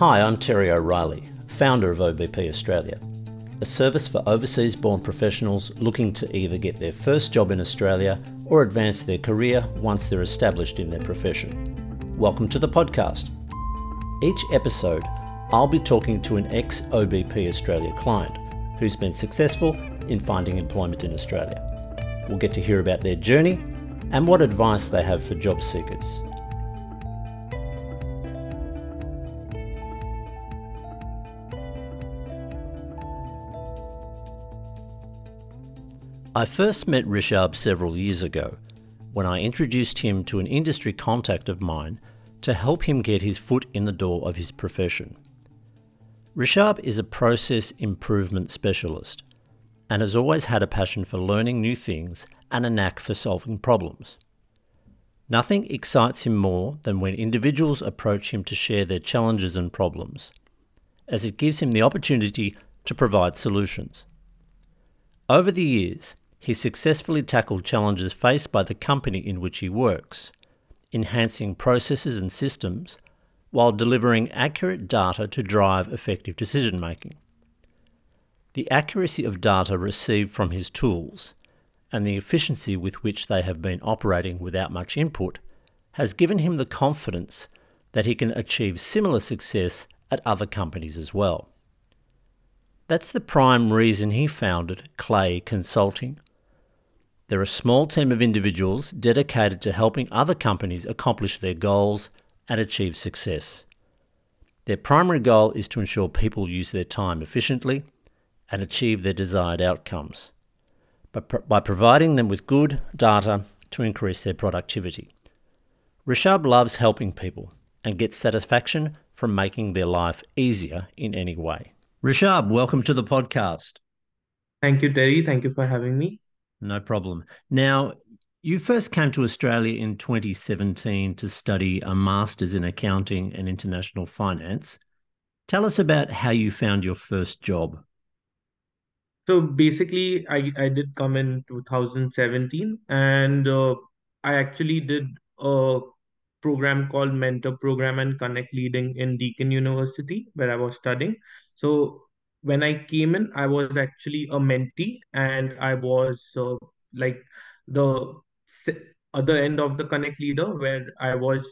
Hi, I'm Terry O'Reilly, founder of OBP Australia, a service for overseas born professionals looking to either get their first job in Australia or advance their career once they're established in their profession. Welcome to the podcast. Each episode, I'll be talking to an ex OBP Australia client who's been successful in finding employment in Australia. We'll get to hear about their journey and what advice they have for job seekers. I first met Rishab several years ago when I introduced him to an industry contact of mine to help him get his foot in the door of his profession. Rishab is a process improvement specialist and has always had a passion for learning new things and a knack for solving problems. Nothing excites him more than when individuals approach him to share their challenges and problems, as it gives him the opportunity to provide solutions. Over the years, he successfully tackled challenges faced by the company in which he works, enhancing processes and systems while delivering accurate data to drive effective decision making. The accuracy of data received from his tools and the efficiency with which they have been operating without much input has given him the confidence that he can achieve similar success at other companies as well. That's the prime reason he founded Clay Consulting, they're a small team of individuals dedicated to helping other companies accomplish their goals and achieve success. Their primary goal is to ensure people use their time efficiently and achieve their desired outcomes, but by providing them with good data to increase their productivity. Rishab loves helping people and gets satisfaction from making their life easier in any way. Rishab, welcome to the podcast. Thank you, Terry. Thank you for having me. No problem. Now, you first came to Australia in 2017 to study a master's in accounting and international finance. Tell us about how you found your first job. So basically, I, I did come in 2017 and uh, I actually did a program called Mentor Program and Connect Leading in Deakin University, where I was studying. So when I came in, I was actually a mentee and I was uh, like the other end of the connect leader where I was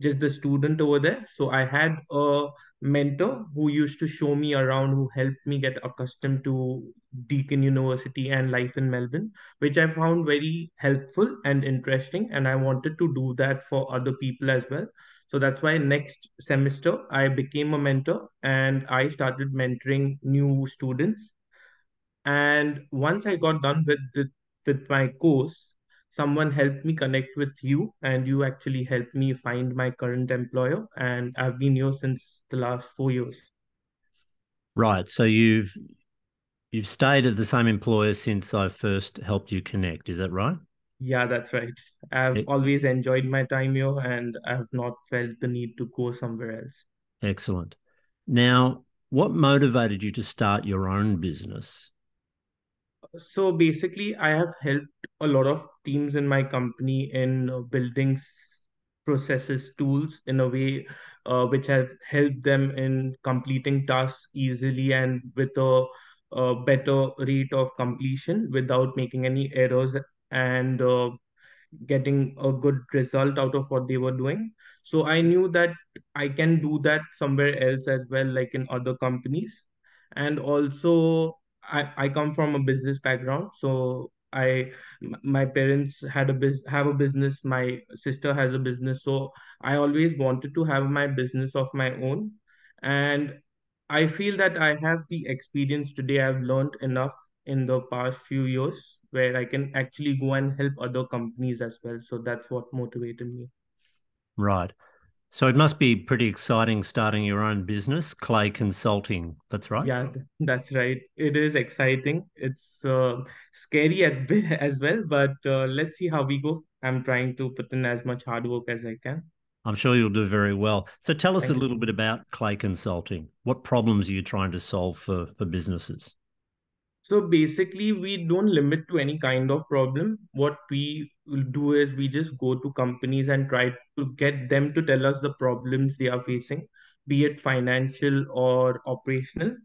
just the student over there. So I had a mentor who used to show me around, who helped me get accustomed to Deakin University and life in Melbourne, which I found very helpful and interesting. And I wanted to do that for other people as well. So that's why next semester I became a mentor and I started mentoring new students. And once I got done with the, with my course, someone helped me connect with you and you actually helped me find my current employer and I've been here since the last 4 years. Right. So you've you've stayed at the same employer since I first helped you connect, is that right? Yeah, that's right. I've it, always enjoyed my time here and I've not felt the need to go somewhere else. Excellent. Now, what motivated you to start your own business? So basically, I have helped a lot of teams in my company in uh, building processes, tools in a way uh, which has helped them in completing tasks easily and with a, a better rate of completion without making any errors and uh, getting a good result out of what they were doing. So I knew that I can do that somewhere else as well, like in other companies. And also, I, I come from a business background. So I my parents had a biz have a business. My sister has a business. So I always wanted to have my business of my own. And I feel that I have the experience today. I've learned enough in the past few years where I can actually go and help other companies as well. So that's what motivated me. Right. So it must be pretty exciting starting your own business, Clay Consulting. That's right. Yeah, that's right. It is exciting. It's uh, scary at bit as well, but uh, let's see how we go. I'm trying to put in as much hard work as I can. I'm sure you'll do very well. So tell us Thank a little you. bit about Clay Consulting. What problems are you trying to solve for, for businesses? So basically, we don't limit to any kind of problem. What we do is we just go to companies and try to get them to tell us the problems they are facing. be it financial or operational,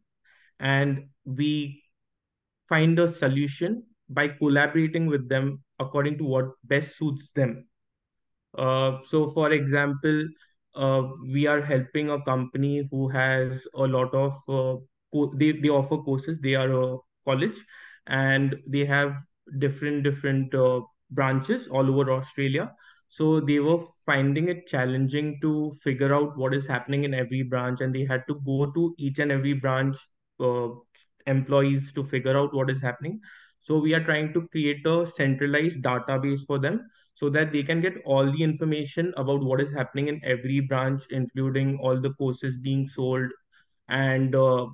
and we find a solution by collaborating with them according to what best suits them. Uh, so, for example, uh, we are helping a company who has a lot of uh, they they offer courses. They are a college, and they have different different uh, branches all over Australia. So they were finding it challenging to figure out what is happening in every branch, and they had to go to each and every branch uh, employees to figure out what is happening. So we are trying to create a centralized database for them so that they can get all the information about what is happening in every branch, including all the courses being sold and uh,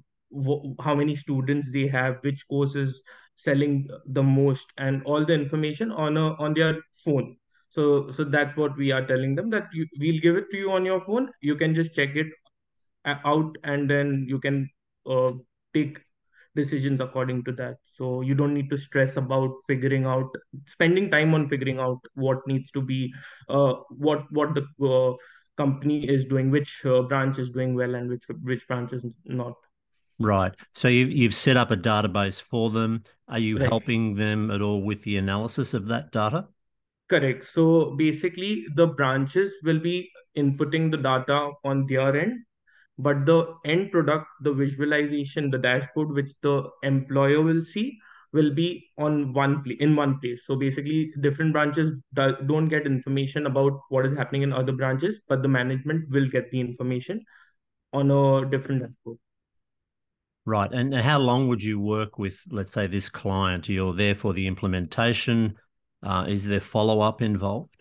how many students they have, which course is selling the most, and all the information on a on their phone. So so that's what we are telling them that you, we'll give it to you on your phone. You can just check it out, and then you can uh, take decisions according to that. So you don't need to stress about figuring out, spending time on figuring out what needs to be, uh, what what the uh, company is doing, which uh, branch is doing well and which which branch is not. Right. So you, you've set up a database for them. Are you Right. helping them at all with the analysis of that data? Correct. So basically, the branches will be inputting the data on their end, but the end product, the visualization, the dashboard which the employer will see will be on one place in one place. So basically, different branches do, don't get information about what is happening in other branches, but the management will get the information on a different dashboard. Right. And how long would you work with, let's say, this client? You're there for the implementation. Uh, is there follow-up involved?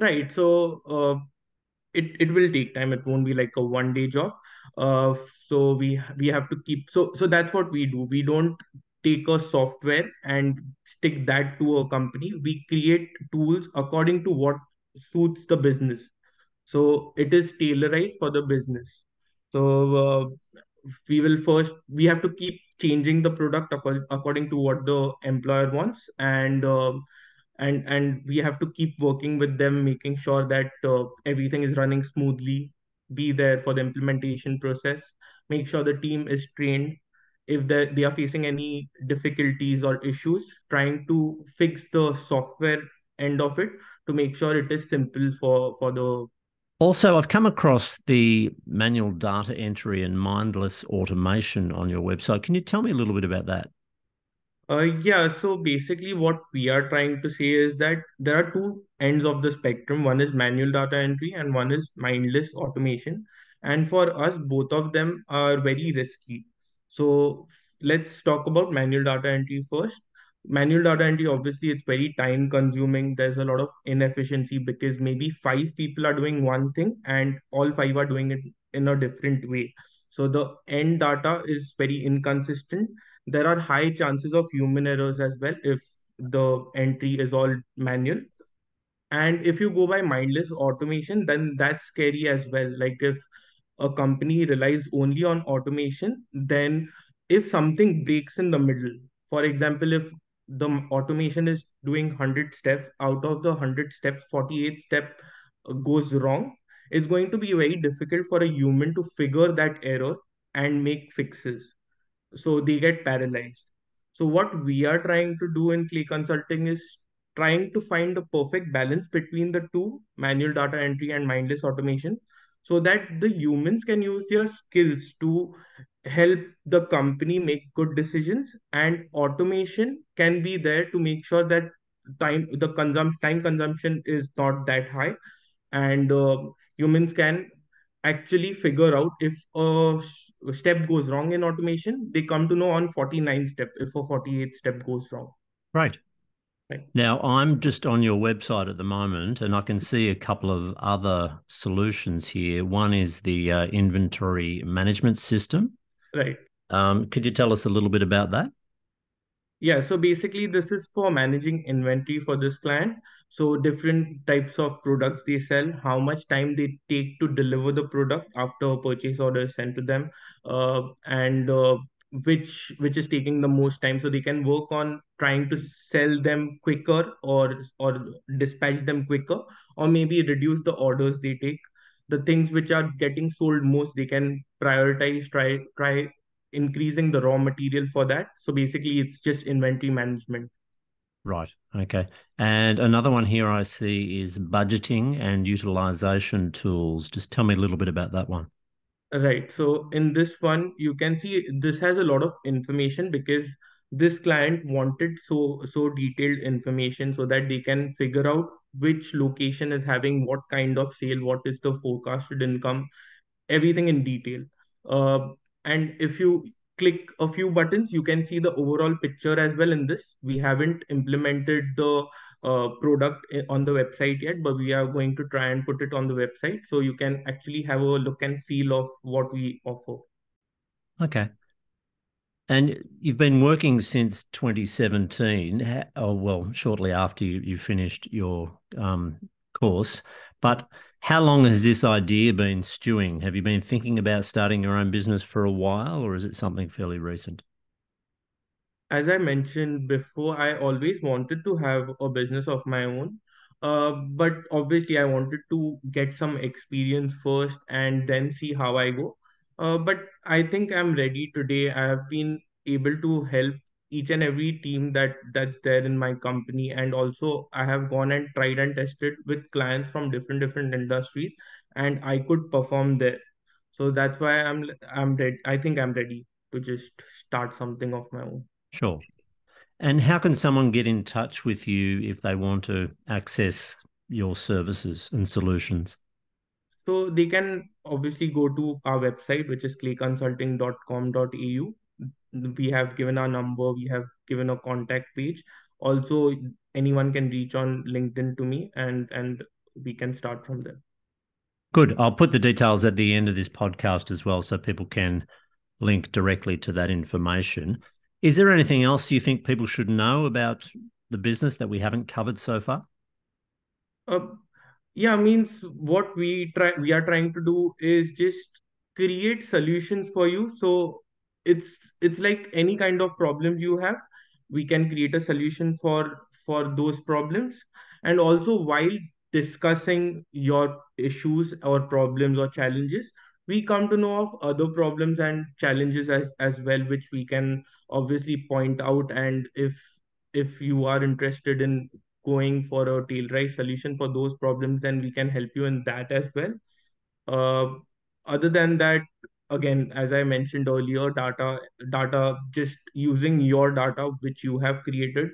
Right. So uh, it it will take time. It won't be like a one day job. Uh, so we we have to keep so so that's what we do. We don't take a software and stick that to a company. We create tools according to what suits the business. So it is tailorized for the business. So uh, we will first we have to keep changing the product according, to what the employer wants and uh, and and we have to keep working with them making sure that uh, everything is running smoothly be there for the implementation process make sure the team is trained. If they, they are facing any difficulties or issues trying to fix the software end of it to make sure it is simple for for the Also, I've come across the manual data entry and mindless automation on your website. Can you tell me a little bit about that? Uh, yeah, so basically, what we are trying to say is that there are two ends of the spectrum. One is manual data entry, and one is mindless automation. And for us, both of them are very risky. So let's talk about manual data entry first. Manual data entry, obviously, it's very time consuming. There's a lot of inefficiency because maybe five people are doing one thing and all five are doing it in a different way. So the end data is very inconsistent there are high chances of human errors as well if the entry is all manual. And if you go by mindless automation, then that's scary as well. Like if a company relies only on automation, then if something breaks in the middle, for example, if the automation is doing 100 steps, out of the 100 steps, 48 step uh, goes wrong, it's going to be very difficult for a human to figure that error and make fixes. So they get paralyzed. So what we are trying to do in Clay Consulting is trying to find the perfect balance between the two, manual data entry and mindless automation, so that the humans can use their skills to help the company make good decisions and automation can be there to make sure that time the consum time consumption is not that high and uh, humans can actually figure out if a step goes wrong in automation they come to know on 49th step if a 48th step goes wrong Great. right Now, I'm just on your website at the moment, and I can see a couple of other solutions here. One is the uh, inventory management system. Right Um, could you tell us a little bit about that? Yeah, so basically this is for managing inventory for this client. So different types of products they sell, how much time they take to deliver the product after a purchase order is sent to them, uh, and uh, which which is taking the most time. So they can work on trying to sell them quicker or or dispatch them quicker, or maybe reduce the orders they take. The things which are getting sold most they can prioritize try try increasing the raw material for that so basically it's just inventory management Right. Okay. And another one here I see is budgeting and utilization tools. Just tell me a little bit about that one. Right. So in this one, you can see this has a lot of information because this client wanted so so detailed information so that they can figure out which location is having what kind of sale, what is the forecasted income, everything in detail. Uh, and if you click a few buttons, you can see the overall picture as well in this. We haven't implemented the uh, product on the website yet, but we are going to try and put it on the website so you can actually have a look and feel of what we offer. Okay. And you've been working since 2017, oh, well, shortly after you, you finished your um, course. But how long has this idea been stewing? Have you been thinking about starting your own business for a while, or is it something fairly recent? As I mentioned before, I always wanted to have a business of my own. Uh, but obviously, I wanted to get some experience first and then see how I go. Uh, but I think I'm ready today. I have been able to help each and every team that that's there in my company. And also i have gone and tried and tested with clients from different different industries and i could perform there. So that's why i'm i'm ready. I think i'm ready to just start something of my own. Sure. And how can someone get in touch with you if they want to access your services and solutions so they can obviously go to our website which is clayconsulting.com.au we have given our number we have given a contact page. Also anyone can reach on linkedin to me and and we can start from there. Good. I'll put the details at the end of this podcast as well so people can link directly to that information. Is there anything else you think people should know about the business that we haven't covered so far? Uh, yeah means what we try we are trying to do is just create solutions for you. So it's it's like any kind of problems you have we can create a solution for for those problems. And also while discussing your issues or problems or challenges we come to know of other problems and challenges as, as well which we can obviously point out. And if if you are interested in going for a tail solution for those problems then we can help you in that as well uh, other than that again as i mentioned earlier data data just using your data which you have created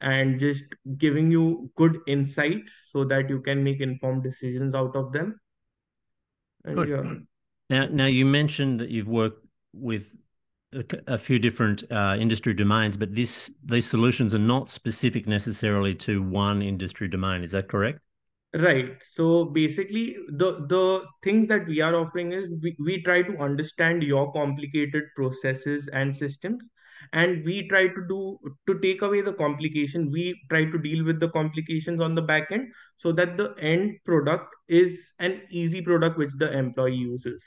and just giving you good insights so that you can make informed decisions out of them and good. Yeah. now now you mentioned that you've worked with a, a few different uh, industry domains but this these solutions are not specific necessarily to one industry domain is that correct Right. So basically, the the thing that we are offering is we, we try to understand your complicated processes and systems, and we try to do to take away the complication. We try to deal with the complications on the back end so that the end product is an easy product which the employee uses.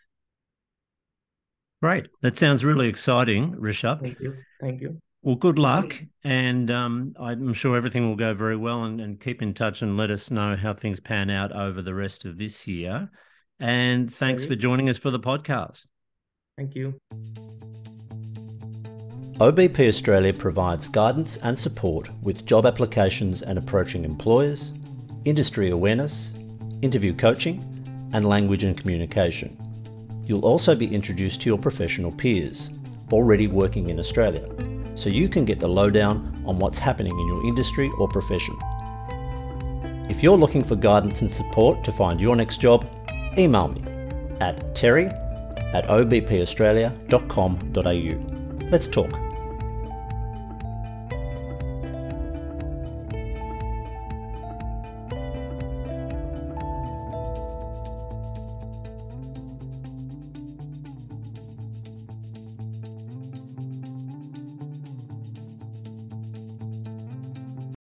Great. That sounds really exciting, Rishabh. Thank you. Thank you. Well, good luck. And um, I'm sure everything will go very well and, and keep in touch and let us know how things pan out over the rest of this year. And thanks for joining us for the podcast. Thank you. OBP Australia provides guidance and support with job applications and approaching employers, industry awareness, interview coaching, and language and communication. You'll also be introduced to your professional peers already working in Australia so you can get the lowdown on what's happening in your industry or profession. If you're looking for guidance and support to find your next job, email me at terry at obpaustralia.com.au. Let's talk.